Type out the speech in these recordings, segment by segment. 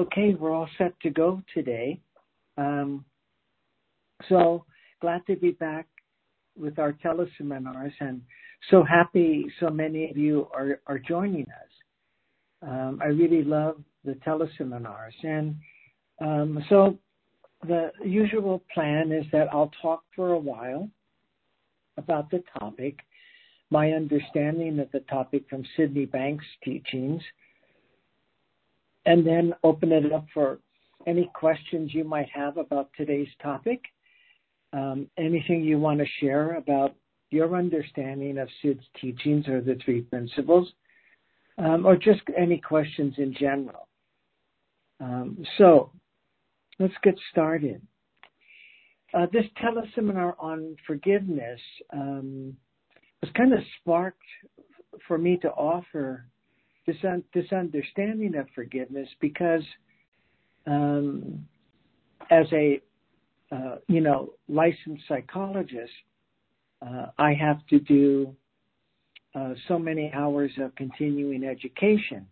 Okay, we're all set to go today. Um, so glad to be back with our teleseminars and so happy so many of you are, are joining us. Um, I really love the teleseminars. And um, so the usual plan is that I'll talk for a while about the topic, my understanding of the topic from Sydney Banks' teachings, and then open it up for any questions you might have about today's topic, um, anything you want to share about your understanding of Sid's teachings or the three principles, um, or just any questions in general. Um, so let's get started. Uh, this teleseminar on forgiveness was kind of sparked for me to offer this, un- this understanding of forgiveness because um, as a uh, you know licensed psychologist, uh, I have to do uh, so many hours of continuing education,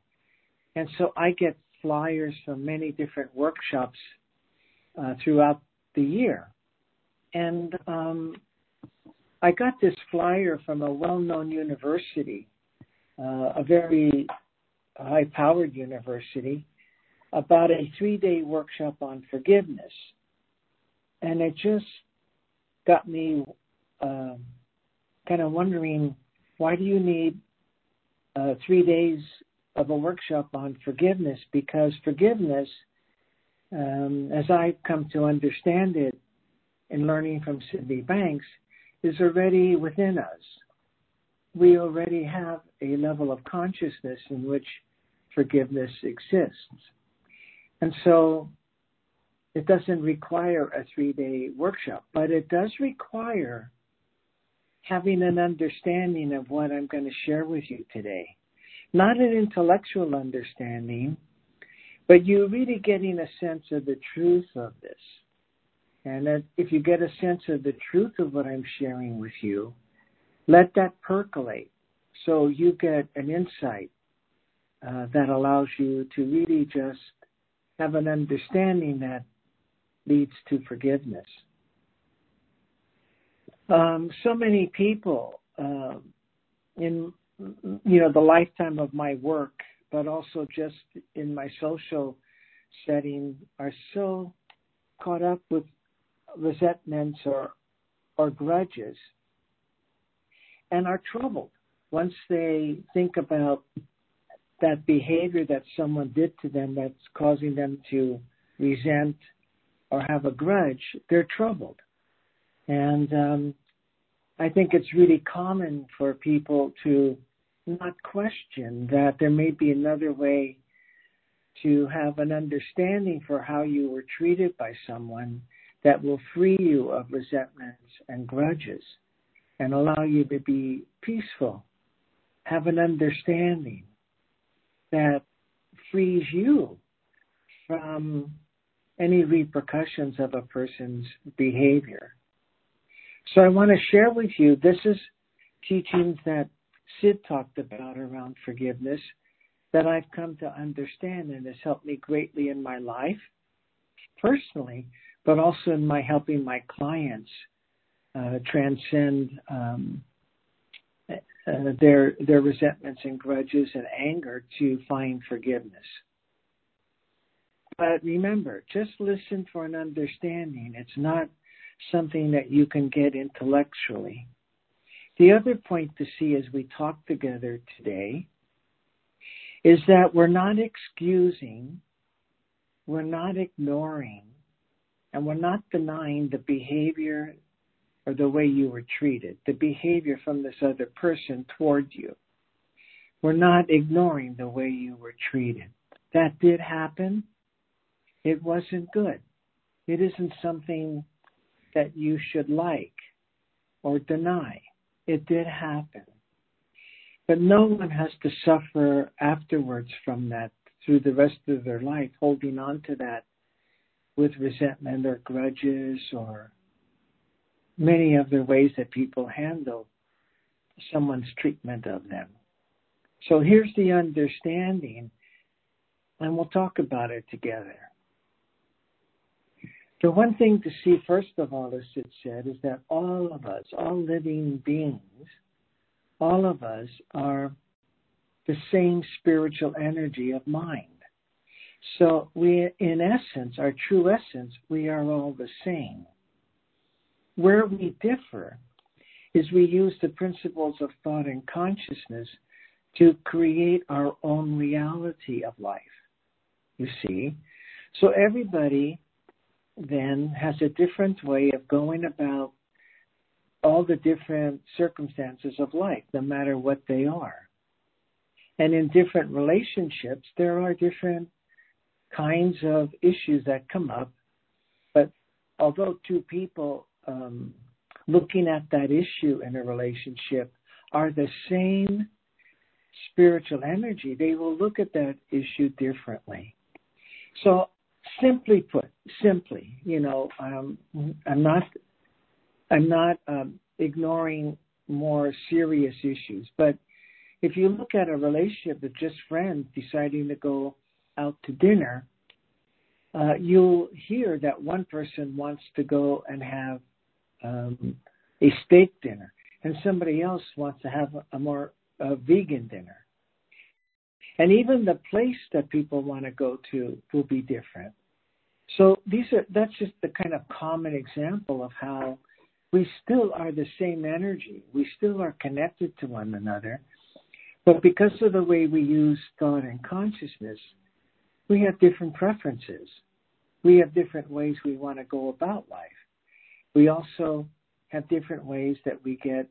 and so I get flyers from many different workshops uh, throughout the year, and um, I got this flyer from a well-known university, a very high-powered university, about a three-day workshop on forgiveness, and it just got me uh, kind of wondering why do you need uh, three days of a workshop on forgiveness? Because forgiveness, um, as I've come to understand it in learning from Sydney Banks, is already within us. We already have a level of consciousness in which forgiveness exists. And so it doesn't require a three day workshop, but it does require having an understanding of what I'm going to share with you today. Not an intellectual understanding, but you really getting a sense of the truth of this. And if you get a sense of the truth of what I'm sharing with you, let that percolate so you get an insight uh, that allows you to really just have an understanding that leads to forgiveness. Um, so many people uh, in you know the lifetime of my work, but also just in my social setting, are so caught up with resentments or or grudges, and are troubled once they think about that behavior that someone did to them that's causing them to resent or have a grudge, they're troubled. And um, I think it's really common for people to not question that there may be another way to have an understanding for how you were treated by someone that will free you of resentments and grudges and allow you to be peaceful, have an understanding that frees you from any repercussions of a person's behavior. So I want to share with you, this is teachings that Sid talked about around forgiveness that I've come to understand and has helped me greatly in my life, personally, but also in my helping my clients transcend um, uh, their their resentments and grudges and anger to find forgiveness. But remember, just listen for an understanding. It's not something that you can get intellectually. The other point to see as we talk together today is that we're not excusing, we're not ignoring, and we're not denying the behavior or the way you were treated, the behavior from this other person toward you. We're not ignoring the way you were treated. That did happen. It wasn't good. It isn't something that you should like or deny. It did happen. But no one has to suffer afterwards from that through the rest of their life, holding on to that with resentment or grudges or many of the ways that people handle someone's treatment of them. So here's the understanding and we'll talk about it together. The one thing to see, first of all, as it said, is that all of us, all living beings, all of us are the same spiritual energy of mind. So we, in essence, our true essence, we are all the same. Where we differ is we use the principles of thought and consciousness to create our own reality of life. You see? So everybody then has a different way of going about all the different circumstances of life, no matter what they are. And in different relationships, there are different kinds of issues that come up. But although two people um, looking at that issue in a relationship are the same spiritual energy, they will look at that issue differently. So, simply put, simply, you know, um, I'm not, I'm not um, ignoring more serious issues, but if you look at a relationship with just friends deciding to go out to dinner, uh, you'll hear that one person wants to go and have um, a steak dinner, and somebody else wants to have a, more a vegan dinner. And even the place that people want to go to will be different. So these are that's just the kind of common example of how we still are the same energy. We still are connected to one another. But because of the way we use thought and consciousness, we have different preferences. We have different ways we want to go about life. We also have different ways that we get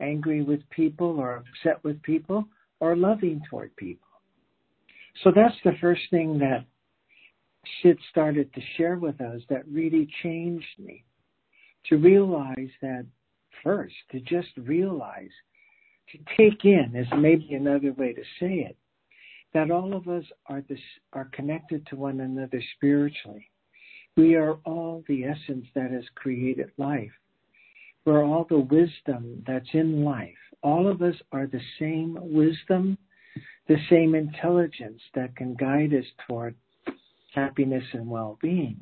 angry with people or upset with people or loving toward people. So that's the first thing that Sid started to share with us that really changed me. To realize that first, to just realize, to take in is maybe another way to say it, that all of us are this, are connected to one another spiritually. We are all the essence that has created life. We're all the wisdom that's in life. All of us are the same wisdom, the same intelligence that can guide us toward happiness and well-being.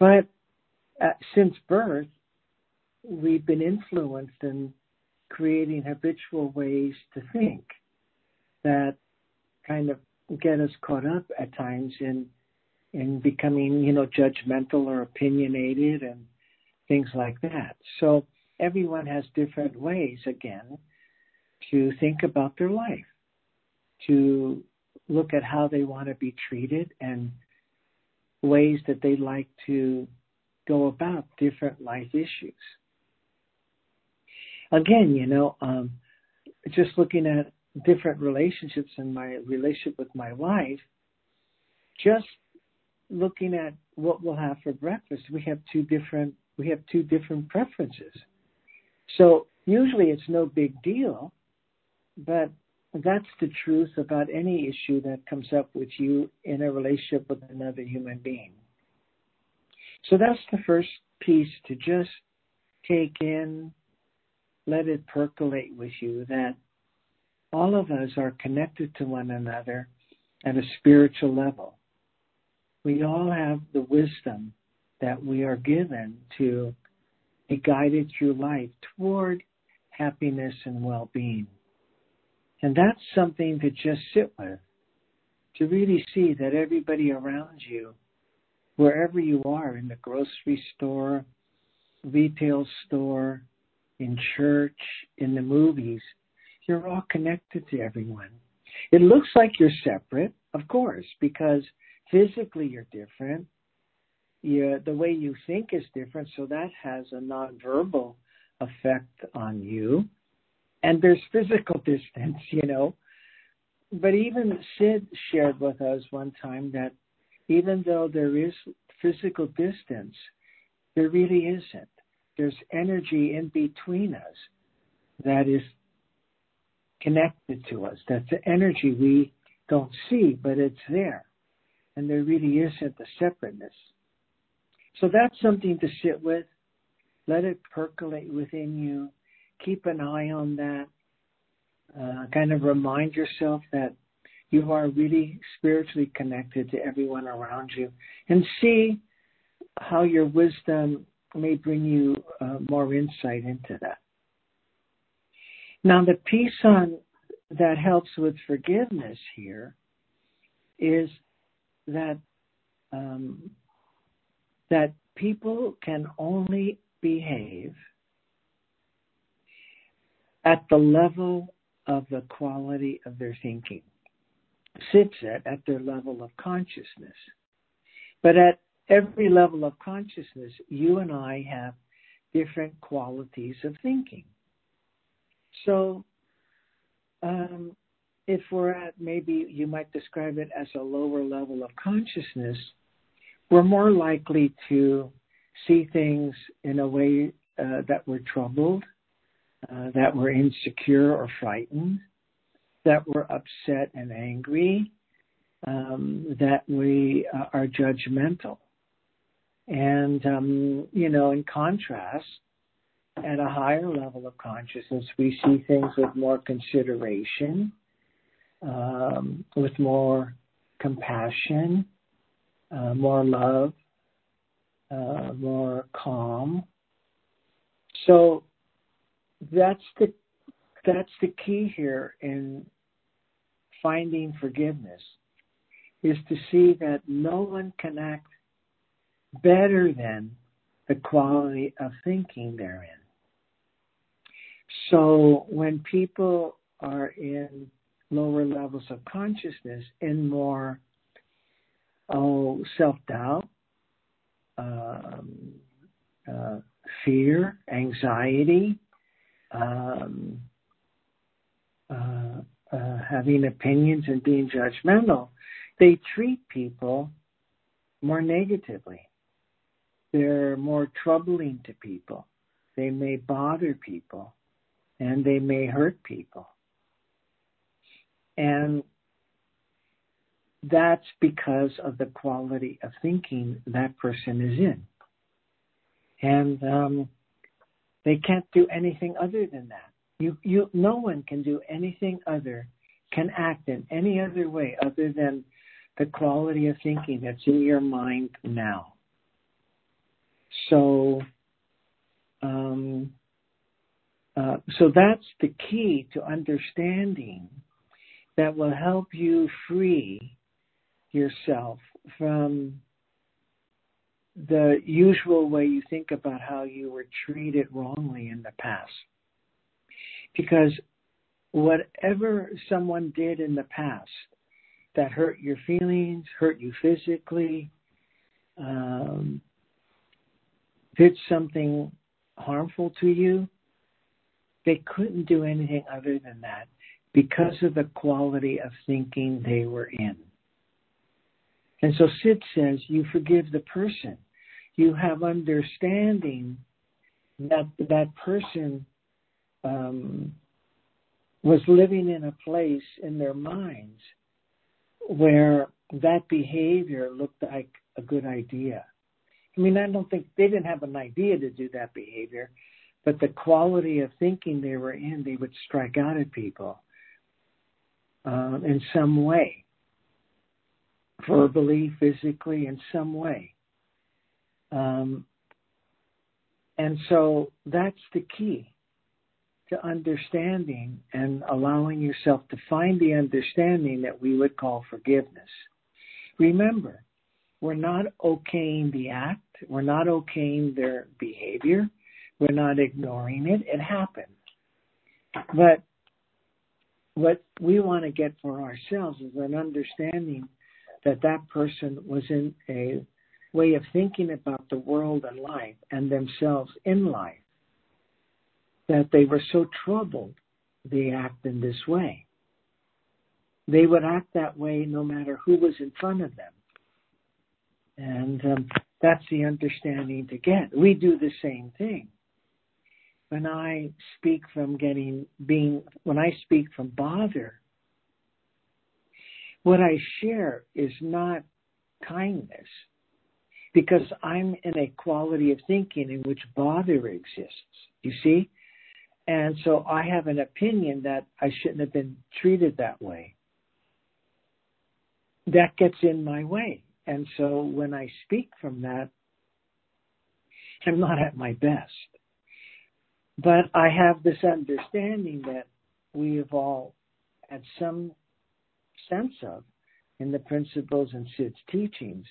But uh, since birth, we've been influenced in creating habitual ways to think that kind of get us caught up at times in in becoming, you know, judgmental or opinionated and things like that. So everyone has different ways again to think about their life, to look at how they want to be treated and ways that they like to go about different life issues. Again, you know, um, just looking at different relationships and my relationship with my wife, just looking at what we'll have for breakfast, we have two different we have two different preferences. So usually it's no big deal, but that's the truth about any issue that comes up with you in a relationship with another human being. So that's the first piece to just take in, let it percolate with you that all of us are connected to one another at a spiritual level. We all have the wisdom that we are given to be guided through life toward happiness and well being. And that's something to just sit with, to really see that everybody around you, wherever you are, in the grocery store, retail store, in church, in the movies, you're all connected to everyone. It looks like you're separate, of course, because physically you're different. You, the way you think is different, so that has a nonverbal effect on you. And there's physical distance, you know. But even Sid shared with us one time that even though there is physical distance, there really isn't. There's energy in between us that is connected to us. That's the energy we don't see, but it's there. And there really isn't a separateness. So that's something to sit with. Let it percolate within you. Keep an eye on that. Uh, kind of remind yourself that you are really spiritually connected to everyone around you and see how your wisdom may bring you uh, more insight into that. Now, the piece on that helps with forgiveness here is that um, that people can only behave at the level of the quality of their thinking. Sits at at their level of consciousness. But at every level of consciousness, you and I have different qualities of thinking. So, um, if we're at maybe you might describe it as a lower level of consciousness, we're more likely to see things in a way uh, that we're troubled, uh, that we're insecure or frightened, that we're upset and angry, um, that we uh, are judgmental. And, um, you know, in contrast, at a higher level of consciousness, we see things with more consideration, um, with more compassion, uh, more love, uh, more calm. So that's the that's the key here in finding forgiveness is to see that no one can act better than the quality of thinking they're in. So when people are in lower levels of consciousness, in more oh self doubt, um, uh, fear, anxiety, um, uh, uh, having opinions and being judgmental, they treat people more negatively. They're more troubling to people. They may bother people and they may hurt people. And that's because of the quality of thinking that person is in. And um, they can't do anything other than that. You, you, no one can do anything other, can act in any other way other than the quality of thinking that's in your mind now. So, um, uh, so that's the key to understanding that will help you free yourself from the usual way you think about how you were treated wrongly in the past. Because whatever someone did in the past that hurt your feelings, hurt you physically, um, did something harmful to you, they couldn't do anything other than that because of the quality of thinking they were in. And so Sid says, you forgive the person. You have understanding that that person um, was living in a place in their minds where that behavior looked like a good idea. I mean, I don't think they didn't have an idea to do that behavior, but the quality of thinking they were in, they would strike out at people um, in some way verbally, physically, in some way. Um, and so that's the key to understanding and allowing yourself to find the understanding that we would call forgiveness. Remember, we're not okaying the act, we're not okaying their behavior, we're not ignoring it, it happened. But what we want to get for ourselves is an understanding that that person was in a way of thinking about the world and life and themselves in life that they were so troubled they act in this way. They would act that way no matter who was in front of them. And um, that's the understanding to get. We do the same thing. When I speak from getting, being, when I speak from bother, what I share is not kindness because I'm in a quality of thinking in which bother exists. You see? And so I have an opinion that I shouldn't have been treated that way. that gets in my way. And so when I speak from that, I'm not at my best. But I have this understanding that we have all had some sense of in the principles and Sid's teachings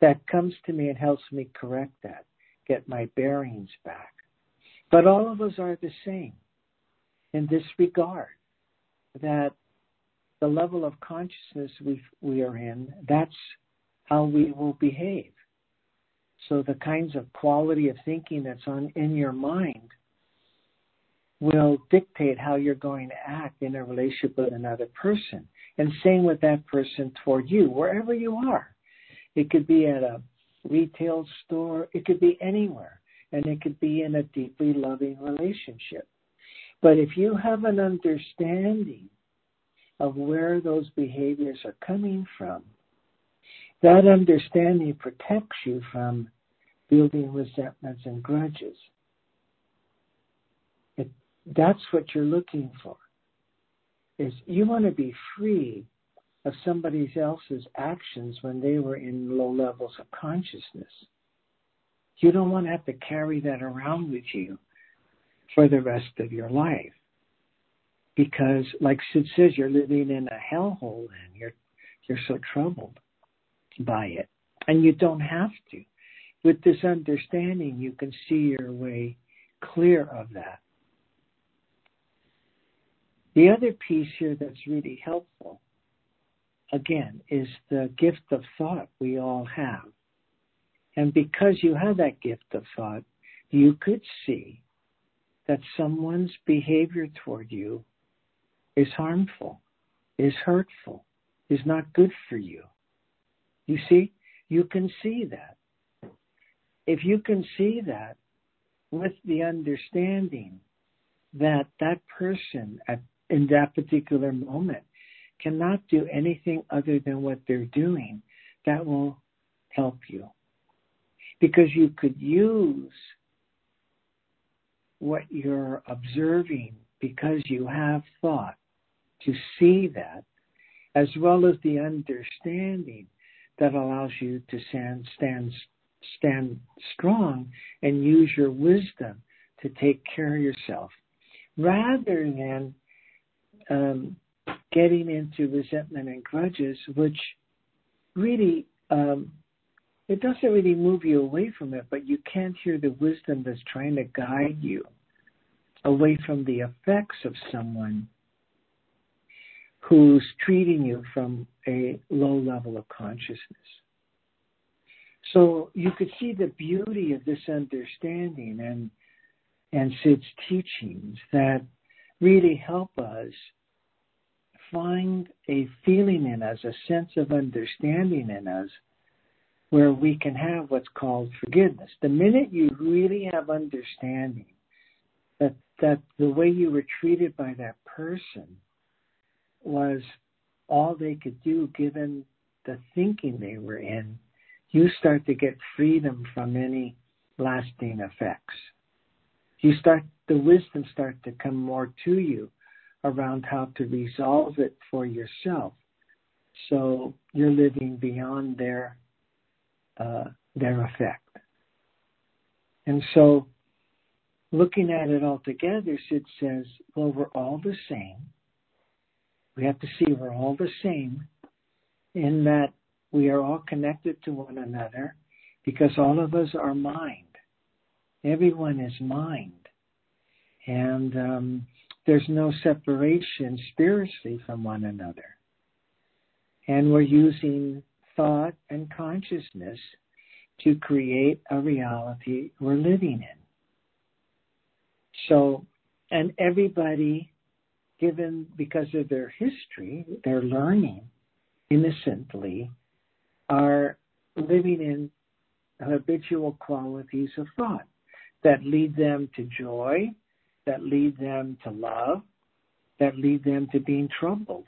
that comes to me and helps me correct that, get my bearings back. But all of us are the same in this regard that the level of consciousness we, we are in, that's how we will behave. So the kinds of quality of thinking that's on in your mind will dictate how you're going to act in a relationship with another person. And same with that person toward you, wherever you are. It could be at a retail store, it could be anywhere, and it could be in a deeply loving relationship. But if you have an understanding of where those behaviors are coming from, that understanding protects you from building resentments and grudges. That's what you're looking for. Is you want to be free of somebody else's actions when they were in low levels of consciousness. You don't want to have to carry that around with you for the rest of your life. Because like Sid says, you're living in a hellhole and you're you're so troubled by it. And you don't have to. With this understanding, you can see your way clear of that. The other piece here that's really helpful, again, is the gift of thought we all have. And because you have that gift of thought, you could see that someone's behavior toward you is harmful, is hurtful, is not good for you. You see, you can see that. If you can see that with the understanding that that person at, in that particular moment cannot do anything other than what they're doing, that will help you. Because you could use what you're observing because you have thought to see that, as well as the understanding that allows you to stand, stand, stand strong and use your wisdom to take care of yourself rather than um, getting into resentment and grudges, which really um, it doesn't really move you away from it, but you can't hear the wisdom that's trying to guide you away from the effects of someone who's treating you from a low level of consciousness. So you could see the beauty of this understanding and and Sid's teachings that really help us find a feeling in us, a sense of understanding in us, where we can have what's called forgiveness. The minute you really have understanding that that the way you were treated by that person was all they could do given the thinking they were in, you start to get freedom from any lasting effects. You start, the wisdom start to come more to you around how to resolve it for yourself. So you're living beyond their, uh, their effect. And so looking at it all together, Sid says, well, we're all the same we have to see we're all the same in that we are all connected to one another because all of us are mind. Everyone is mind. And um, there's no separation spiritually from one another. And we're using thought and consciousness to create a reality we're living in. So, and everybody given because of their history, their learning innocently, are living in habitual qualities of thought that lead them to joy, that lead them to love, that lead them to being troubled,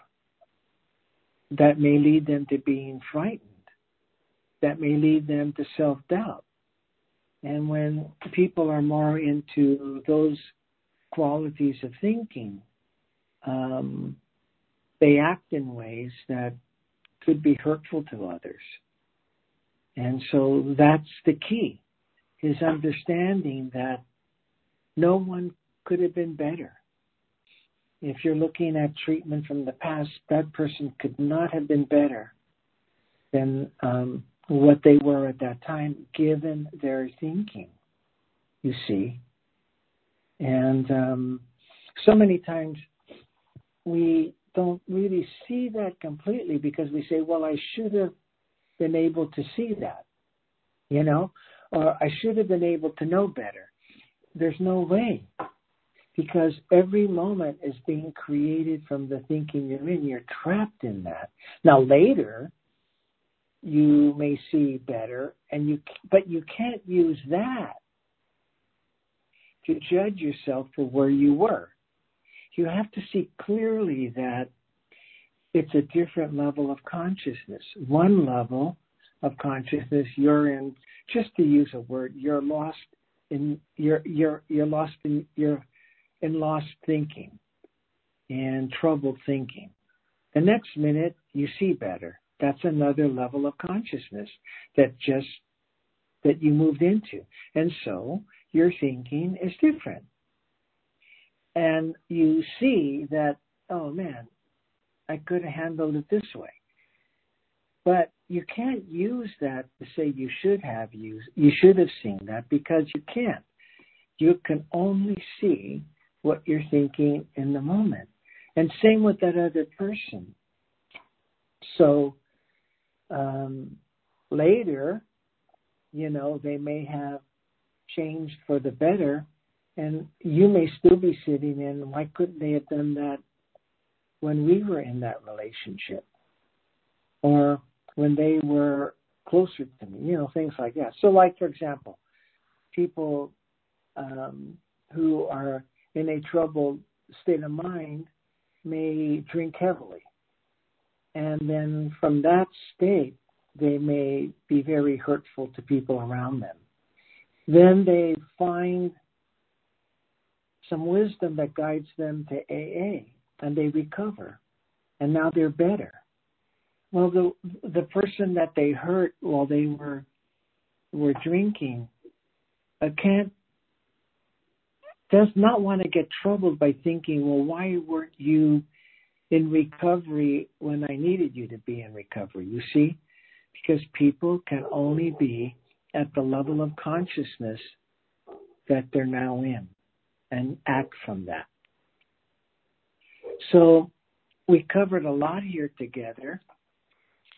that may lead them to being frightened, that may lead them to self doubt. And when people are more into those qualities of thinking, um, they act in ways that could be hurtful to others. And so that's the key, is understanding that no one could have been better. If you're looking at treatment from the past, that person could not have been better than um, what they were at that time, given their thinking. You see, and um, so many times we don't really see that completely because we say, "Well, I should have been able to see that," you know, or I should have been able to know better. There's no way because every moment is being created from the thinking you're in. You're trapped in that. Now later, you may see better, and you but you can't use that to judge yourself for where you were. You have to see clearly that it's a different level of consciousness. One level of consciousness you're in, just to use a word, you're lost in you're you're you're lost in you're in lost thinking and troubled thinking. The next minute, you see better. That's another level of consciousness that just that you moved into. And so your thinking is different. And you see that, oh man, I could have handled it this way. But you can't use that to say you should have used, you should have seen that because you can't. You can only see what you're thinking in the moment. And same with that other person. So um, later, you know, they may have changed for the better, and you may still be sitting in, why couldn't they have done that when we were in that relationship? Or when they were closer to me, you know, things like that. So, like, for example, people um, who are in a troubled state of mind may drink heavily. And then from that state, they may be very hurtful to people around them. Then they find some wisdom that guides them to AA and they recover. And now they're better. Well, the the person that they hurt while they were were drinking uh, can't does not want to get troubled by thinking, well, why weren't you in recovery when I needed you to be in recovery? You see, because people can only be at the level of consciousness that they're now in and act from that. So we covered a lot here together.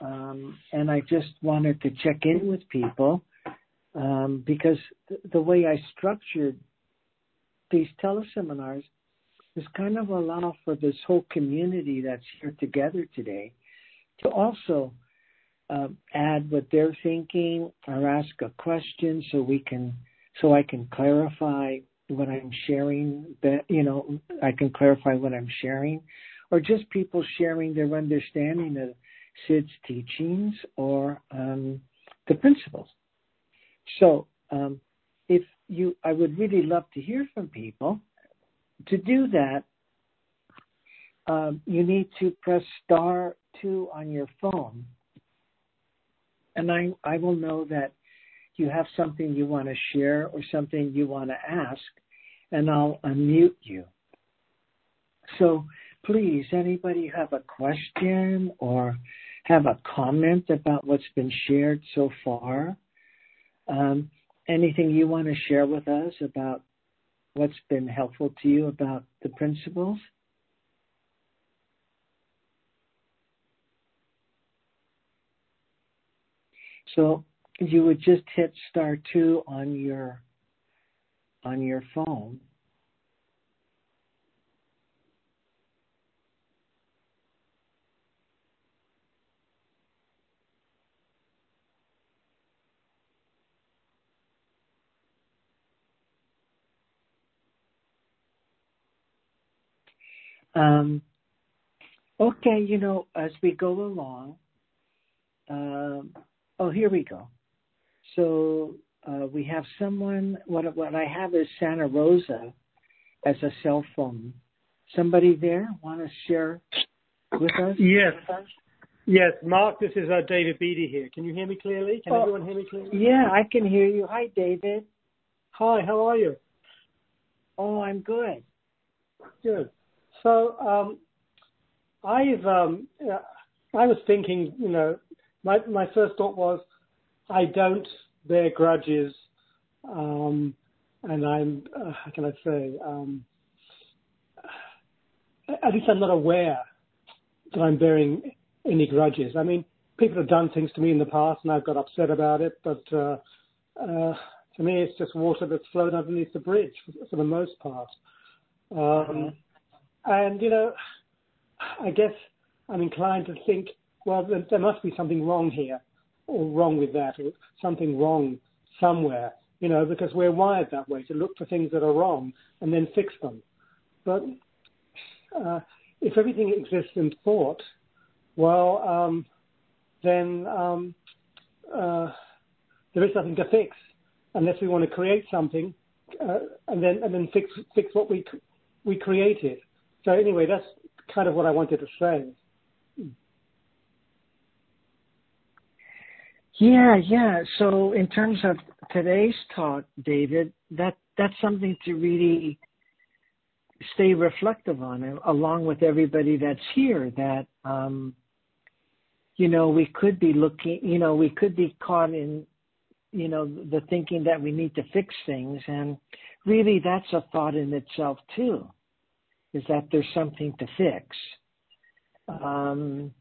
Um, and I just wanted to check in with people um, because th- the way I structured these teleseminars is kind of allow for this whole community that's here together today to also uh, add what they're thinking or ask a question so we can so I can clarify what I'm sharing that you know I can clarify what I'm sharing or just people sharing their understanding of Sid's teachings or um, the principles. So um, if you, I would really love to hear from people. To do that, um, you need to press star two on your phone, and I, I will know that you have something you want to share or something you want to ask, and I'll unmute you. So please, anybody have a question or have a comment about what's been shared so far? Um, anything you want to share with us about what's been helpful to you about the principles? So you would just hit star two on your on your phone Um, okay, you know, as we go along, um, oh, here we go. So uh, we have someone. What what I have is Santa Rosa as a cell phone. Somebody there want to share with us? Yes. Yes, Mark, this is uh, David Beatty here. Can you hear me clearly? Can oh, everyone hear me clearly? Yeah, I can hear you. Hi, David. Hi, how are you? Oh, I'm good. Good. So, um, I've, um, I was thinking, you know, my, my first thought was, I don't bear grudges, um, and I'm, uh, how can I say, at least I'm not aware that I'm bearing any grudges. I mean, people have done things to me in the past, and I've got upset about it. But uh, uh, to me, it's just water that's flowed underneath the bridge for, for the most part. I guess I'm inclined to think, well, there, must be something wrong here, or wrong with that, or something wrong somewhere. You know, because we're wired that way to look for things that are wrong and then fix them. But uh, if everything exists in thought, well, um, then um, uh, there is nothing to fix unless we want to create something uh, and then and then fix fix what we we created. So anyway, that's kind of what I wanted to say. Yeah, yeah. So in terms of today's talk, David, that that's something to really stay reflective on, along with everybody that's here. That um, you know, we could be looking, you know, we could be caught in, you know, the thinking that we need to fix things. And really that's a thought in itself too, is that there's something to fix. Um,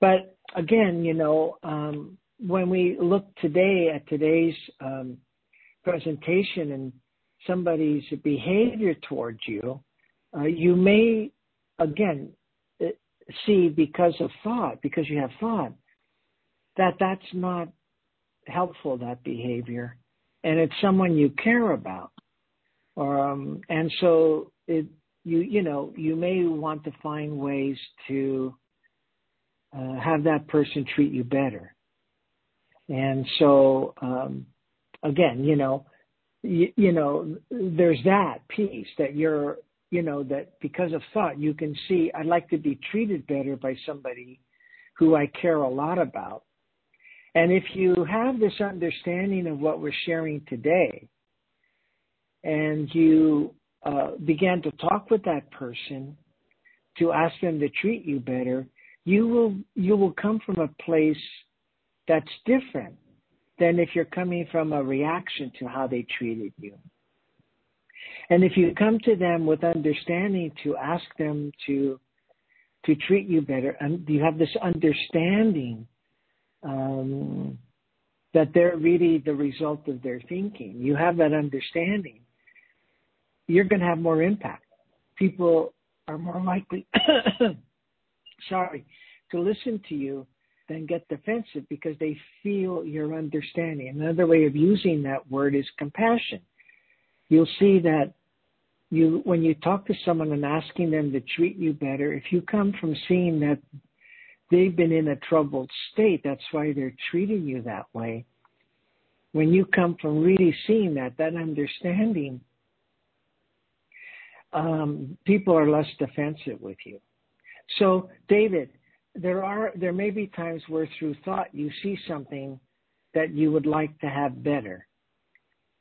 but again, you know, um, when we look today at today's um, presentation and somebody's behavior towards you, uh, you may, again, see because of thought, because you have thought, that that's not helpful, that behavior. And it's someone you care about. Um, and so it, you, you know, you may want to find ways to uh, have that person treat you better. And so, um, again, you know, you, you know, there's that piece that you're you know, that because of thought, you can see I'd like to be treated better by somebody who I care a lot about. And if you have this understanding of what we're sharing today, and you uh, began to talk with that person to ask them to treat you better, you will you will come from a place that's different than if you're coming from a reaction to how they treated you. And if you come to them with understanding to ask them to to treat you better, and you have this understanding um, that they're really the result of their thinking. You have that understanding. You're going to have more impact. People are more likely, sorry, to listen to you than get defensive because they feel your understanding. Another way of using that word is compassion. You'll see that you when you talk to someone and asking them to treat you better, if you come from seeing that they've been in a troubled state, that's why they're treating you that way. When you come from really seeing that, that understanding, um, people are less defensive with you. So, David, there are there may be times where through thought you see something that you would like to have better,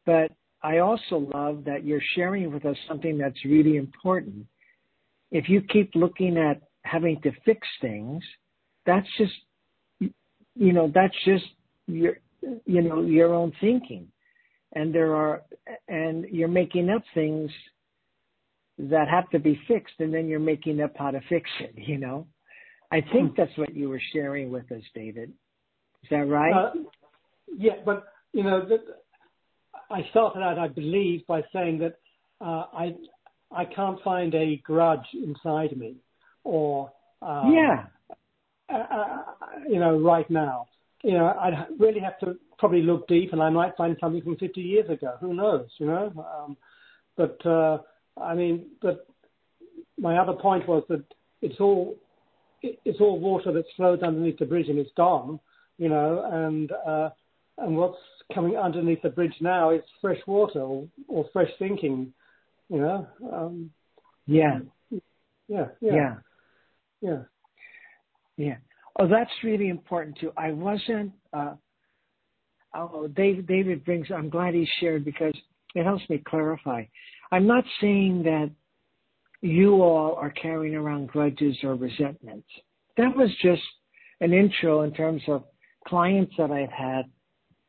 but I also love that you're sharing with us something that's really important. If you keep looking at having to fix things, that's just, you know, that's just your, you know, your own thinking. And there are, and you're making up things that have to be fixed and then you're making up how to fix it, you know? I think hmm. that's what you were sharing with us, David. Is that right? Uh, yeah, but you know, the, I started out, I believe, by saying that uh, I I can't find a grudge inside me, or um, yeah, uh, uh, you know, right now, you know, I'd really have to probably look deep, and I might find something from 50 years ago. Who knows, you know? Um, but uh, I mean, but my other point was that it's all it's all water that flows underneath the bridge and it's gone, you know, and uh, and what's coming underneath the bridge now is fresh water or, or fresh thinking, you know. Um, yeah. yeah. Yeah. Yeah. Yeah. Oh, that's really important too. I wasn't. Uh, oh, David, David brings. I'm glad he shared because it helps me clarify. I'm not saying that you all are carrying around grudges or resentments. That was just an intro in terms of clients that I've had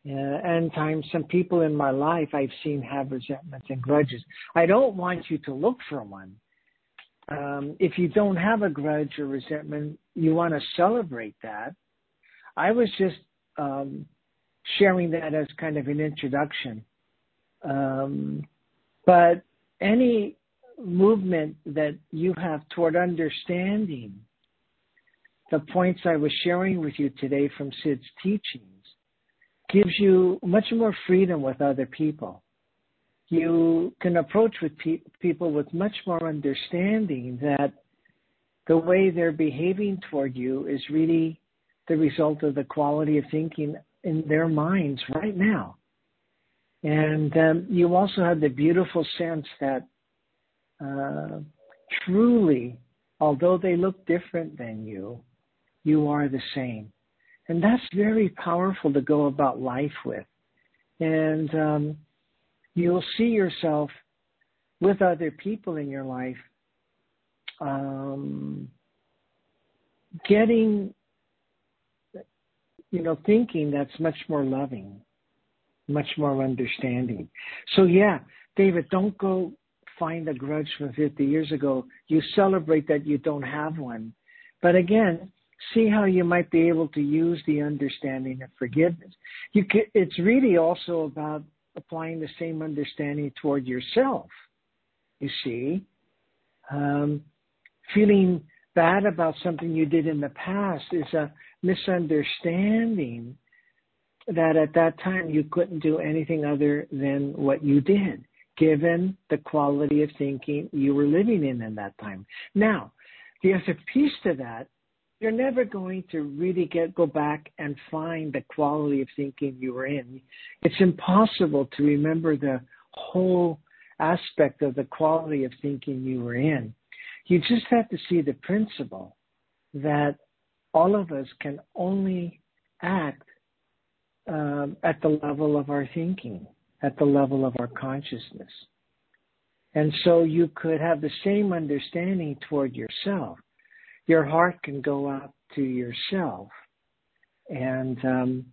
uh, and times some people in my life I've seen have resentments and grudges. I don't want you to look for one. Um, if you don't have a grudge or resentment, you want to celebrate that. I was just um, sharing that as kind of an introduction. Um, but any movement that you have toward understanding the points I was sharing with you today from Sid's teachings gives you much more freedom with other people. You can approach with pe- people with much more understanding that the way they're behaving toward you is really the result of the quality of thinking in their minds right now. And um, you also have the beautiful sense that uh, truly, although they look different than you, you are the same. And that's very powerful to go about life with. And um, you'll see yourself with other people in your life um, getting, you know, thinking that's much more loving, much more understanding. So, yeah, David, don't go find a grudge from 50 years ago. You celebrate that you don't have one. But again, see how you might be able to use the understanding of forgiveness. You can, it's really also about applying the same understanding toward yourself. You see, um, feeling bad about something you did in the past is a misunderstanding that at that time you couldn't do anything other than what you did, given the quality of thinking you were living in in that time. Now, the other piece to that you're never going to really get go back and find the quality of thinking you were in. It's impossible to remember the whole aspect of the quality of thinking you were in. You just have to see the principle that all of us can only act um, at the level of our thinking, at the level of our consciousness. And so you could have the same understanding toward yourself your heart can go out to yourself. And um,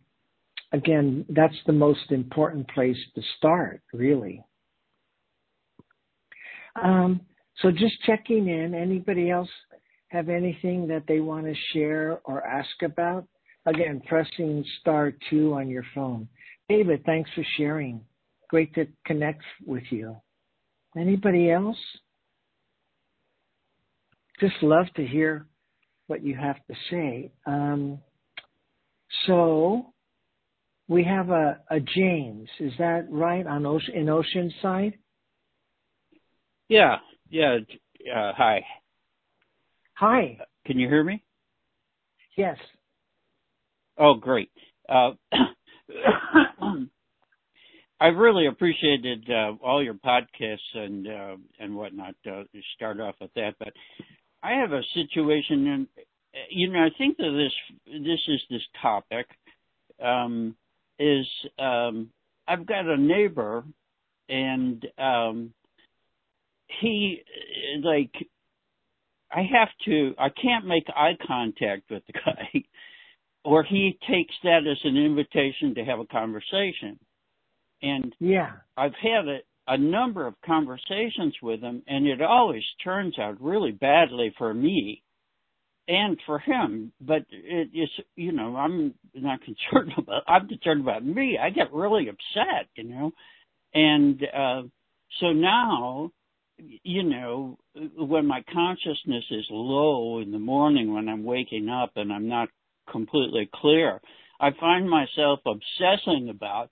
again, that's the most important place to start, really. Um, so just checking in. Anybody else have anything that they want to share or ask about? Again, pressing star two on your phone. David, thanks for sharing. Great to connect with you. Anybody else? just love to hear what you have to say. Um, so we have a, a, James, is that right on Ocean, in Oceanside? Yeah, yeah. Uh, hi. Hi. Can you hear me? Yes. Oh, great. Uh, I really appreciated uh, all your podcasts and uh, and whatnot. Uh, start off with that, but I have a situation, and you know, I think that this this is this topic um, is um, I've got a neighbor, and um, he like I have to I can't make eye contact with the guy, or he takes that as an invitation to have a conversation. And yeah, I've had it a number of conversations with him, and it always turns out really badly for me and for him. But it is, you know, I'm not concerned about. I'm concerned about me. I get really upset, you know, and uh, so now, you know, when my consciousness is low in the morning when I'm waking up and I'm not completely clear, I find myself obsessing about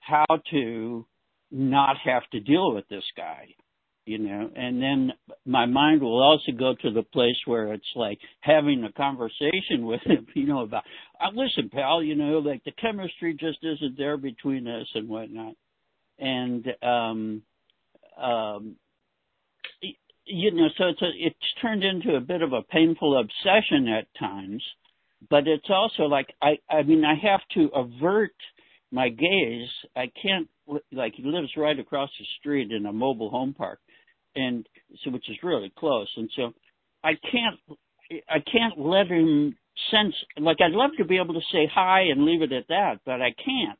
how to not have to deal with this guy you know and then my mind will also go to the place where it's like having a conversation with him you know about uh, listen pal you know like the chemistry just isn't there between us and whatnot. And um um you know so it's a, it's turned into a bit of a painful obsession at times but it's also like I I mean I have to avert my gaze. I can't like he lives right across the street in a mobile home park, and so which is really close, and so I can't I can't let him sense like I'd love to be able to say hi and leave it at that, but I can't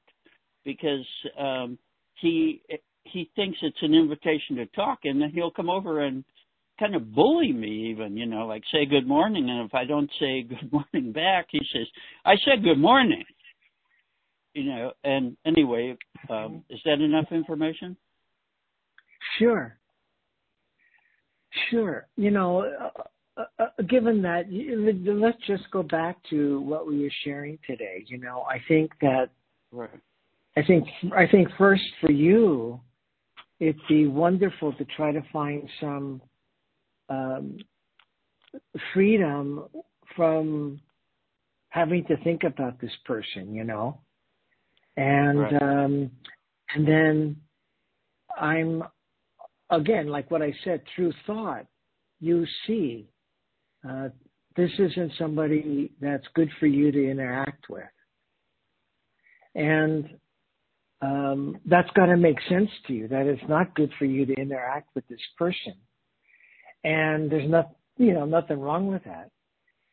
because um he he thinks it's an invitation to talk and then he'll come over and kind of bully me even, you know, like say good morning and if I don't say good morning back, he says, I said good morning. You know, and anyway, um is that enough information? Sure. Sure. You know, uh, uh, given that, let's just go back to what we were sharing today. You know, I think that, right. I think, I think first for you, it'd be wonderful to try to find some um, freedom from having to think about this person, you know, and right. um, and then I'm again like what I said through thought, you see uh, this isn't somebody that's good for you to interact with, and um, that's got to make sense to you that it's not good for you to interact with this person and there's not you know nothing wrong with that.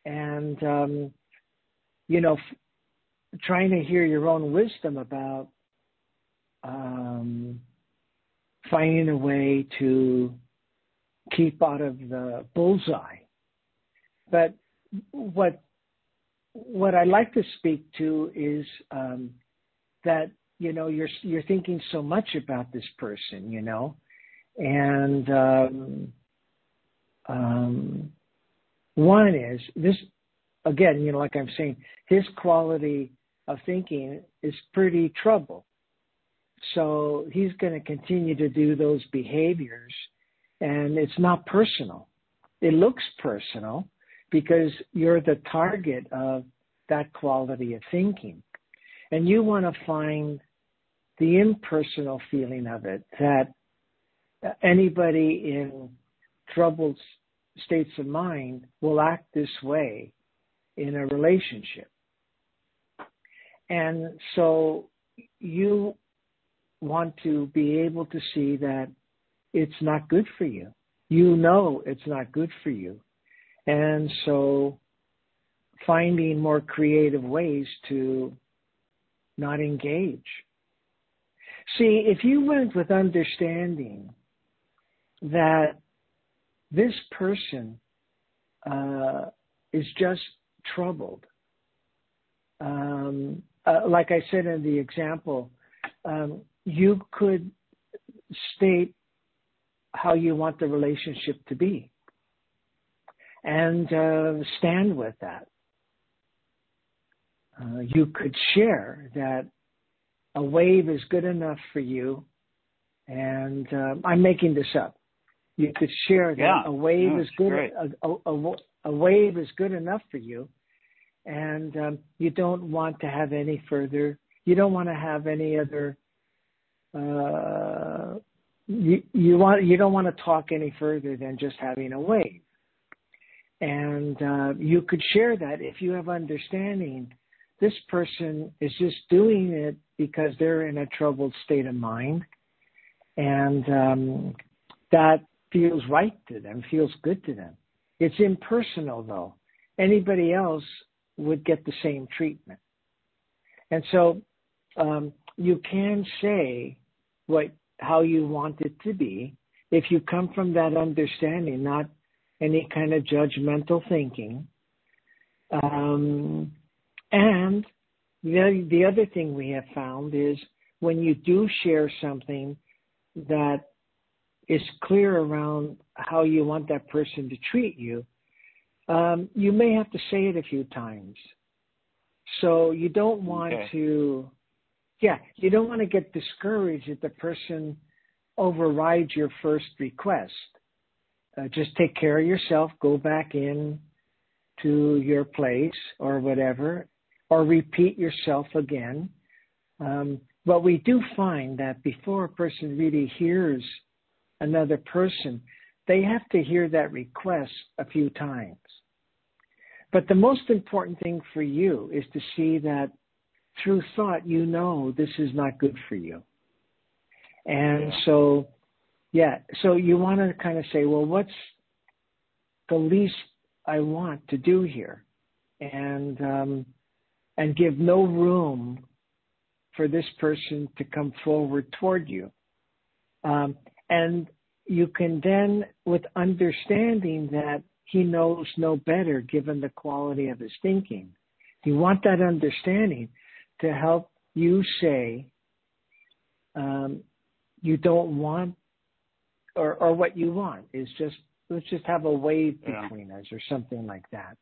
And um you know f- trying to hear your own wisdom about um finding a way to keep out of the bullseye. But what what I'd like to speak to is um that you know you're you're thinking so much about this person you know? And um um, one is this, again, you know, like I'm saying, his quality of thinking is pretty troubled. So he's going to continue to do those behaviors and it's not personal. It looks personal because you're the target of that quality of thinking. And you want to find the impersonal feeling of it that anybody in troubled states of mind will act this way in a relationship. And so you want to be able to see that it's not good for you. You know it's not good for you. And so finding more creative ways to not engage. See, if you went with understanding that this person uh, is just troubled. Um, uh, like I said in the example, um, you could state how you want the relationship to be and uh, stand with that. Uh, you could share that a wave is good enough for you, and uh, I'm making this up you could share that yeah. a wave no, is good a, a, a, a, wave is good enough for you and um, you don't want to have any further you don't want to have any other uh, you, you want you don't want to talk any further than just having a wave. And uh, you could share that if you have understanding this person is just doing it because they're in a troubled state of mind. And um, that feels right to them, feels good to them. It's impersonal though. Anybody else would get the same treatment. And so um, you can say what how you want it to be if you come from that understanding, not any kind of judgmental thinking. Um, and the the other thing we have found is when you do share something that is clear around how you want that person to treat you, um, you may have to say it a few times. So you don't want okay. to, yeah, you don't want to get discouraged if the person overrides your first request. Uh, just take care of yourself, go back in to your place or whatever, or repeat yourself again. Um, but we do find that before a person really hears another person, they have to hear that request a few times. But the most important thing for you is to see that through thought, you know this is not good for you. And so, yeah, so you want to kind of say, well, what's the least I want to do here? And, um, and give no room for this person to come forward toward you. Um, and you can then, with understanding that he knows no better given the quality of his thinking, you want that understanding to help you say, um, you don't want, or, or what you want is just, let's just have a wave Yeah. between us or something like that.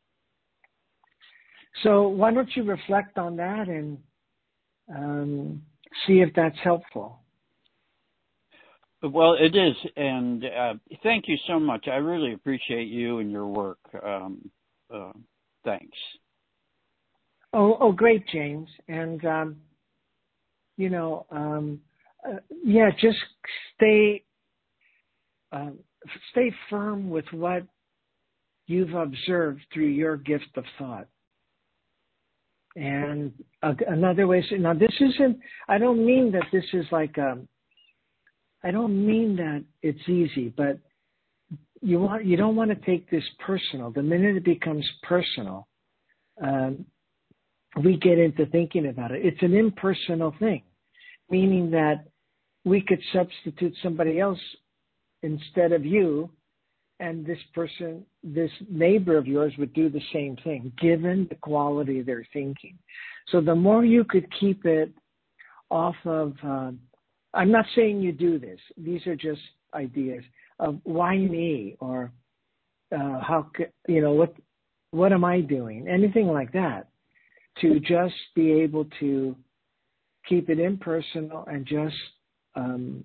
So why don't you reflect on that and um, see if that's helpful? Well, it is, and uh, thank you so much. I really appreciate you and your work. Um, uh, thanks. Oh, oh, great, James. And um, you know, um, uh, yeah, just stay, uh, stay firm with what you've observed through your gift of thought. And uh, another way, now this isn't. I don't mean that this is like um, I don't mean that it's easy, but you want you don't want to take this personal. The minute it becomes personal, um, we get into thinking about it. It's an impersonal thing, meaning that we could substitute somebody else instead of you, and this person, this neighbor of yours would do the same thing, given the quality of their thinking. So the more you could keep it off of um, I'm not saying you do this. These are just ideas of why me or uh, how you know what what am I doing? Anything like that. To just be able to keep it impersonal and just um,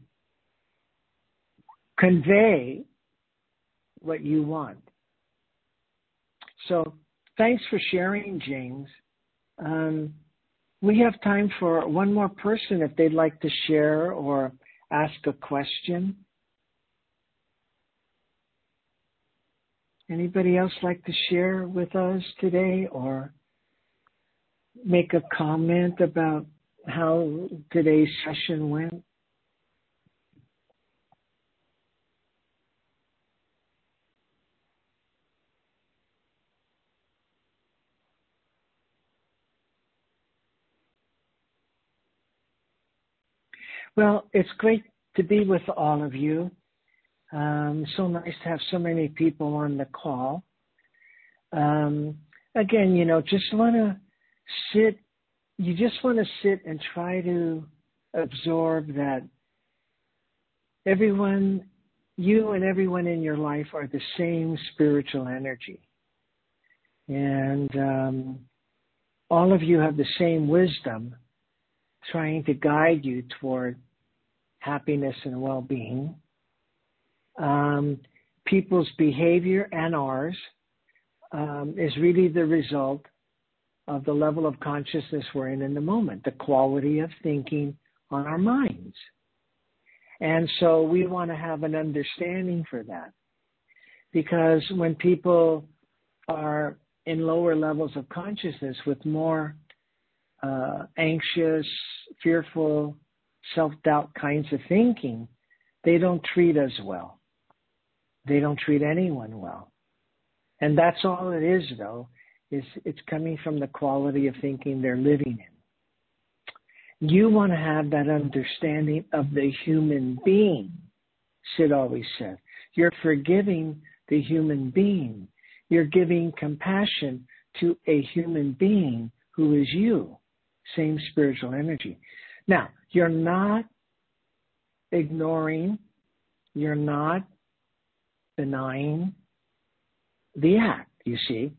convey what you want. So thanks for sharing, James. Um, we have time for one more person if they'd like to share or ask a question. Anybody else like to share with us today or make a comment about how today's session went? Well, it's great to be with all of you. Um, so nice to have so many people on the call. Um, again, you know, just want to sit, you just want to sit and try to absorb that everyone, you and everyone in your life are the same spiritual energy. And um, all of you have the same wisdom trying to guide you toward happiness and well-being. Um, people's behavior and ours um, is really the result of the level of consciousness we're in in the moment, the quality of thinking on our minds. And so we want to have an understanding for that. Because when people are in lower levels of consciousness with more uh, anxious, fearful, self-doubt kinds of thinking, they don't treat us well. They don't treat anyone well. And that's all it is though, is it's coming from the quality of thinking they're living in. You want to have that understanding of the human being, Sid always said. You're forgiving the human being. You're giving compassion to a human being who is you. Same spiritual energy. Now, you're not ignoring, you're not denying the act, you see.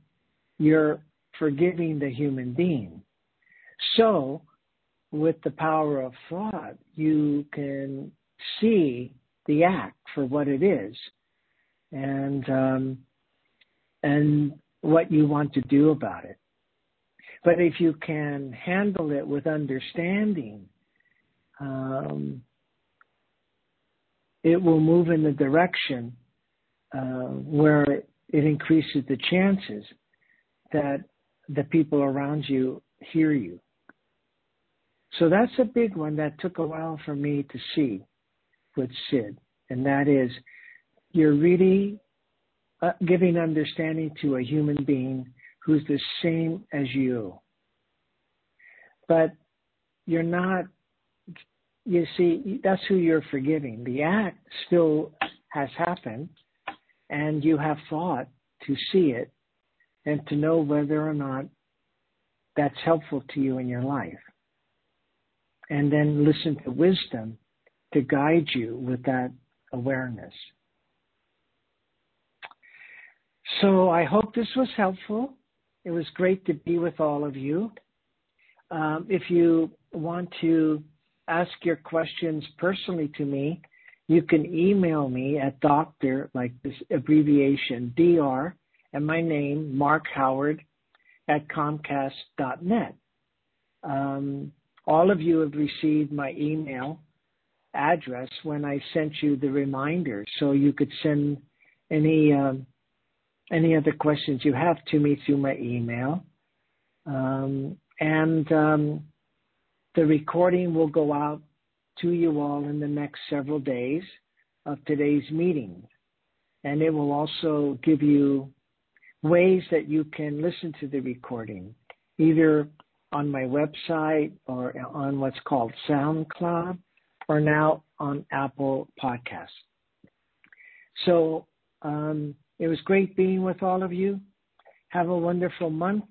You're forgiving the human being. So, with the power of thought, you can see the act for what it is and um, and what you want to do about it. But if you can handle it with understanding, um, it will move in the direction uh, where it increases the chances. that the people around you hear you. So that's a big one that took a while for me to see with Sid, and that is you're really uh, giving understanding to a human being who's the same as you. But you're not, you see, that's who you're forgiving. The act still has happened, and you have thought to see it and to know whether or not that's helpful to you in your life. And then listen to wisdom to guide you with that awareness. So I hope this was helpful. It was great to be with all of you. Um, if you want to ask your questions personally to me, you can email me at doctor, like this abbreviation, DR, and my name, Mark Howard, at comcast.net. Um, all of you have received my email address when I sent you the reminder, so you could send any um, any other questions you have to me through my email. Um, and um, the recording will go out to you all in the next several days of today's meeting. And it will also give you ways that you can listen to the recording, either on my website or on what's called SoundCloud or now on Apple Podcasts. So um, it was great being with all of you. Have a wonderful month,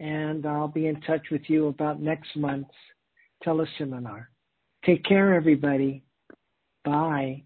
and I'll be in touch with you about next month's teleseminar. Take care, everybody. Bye.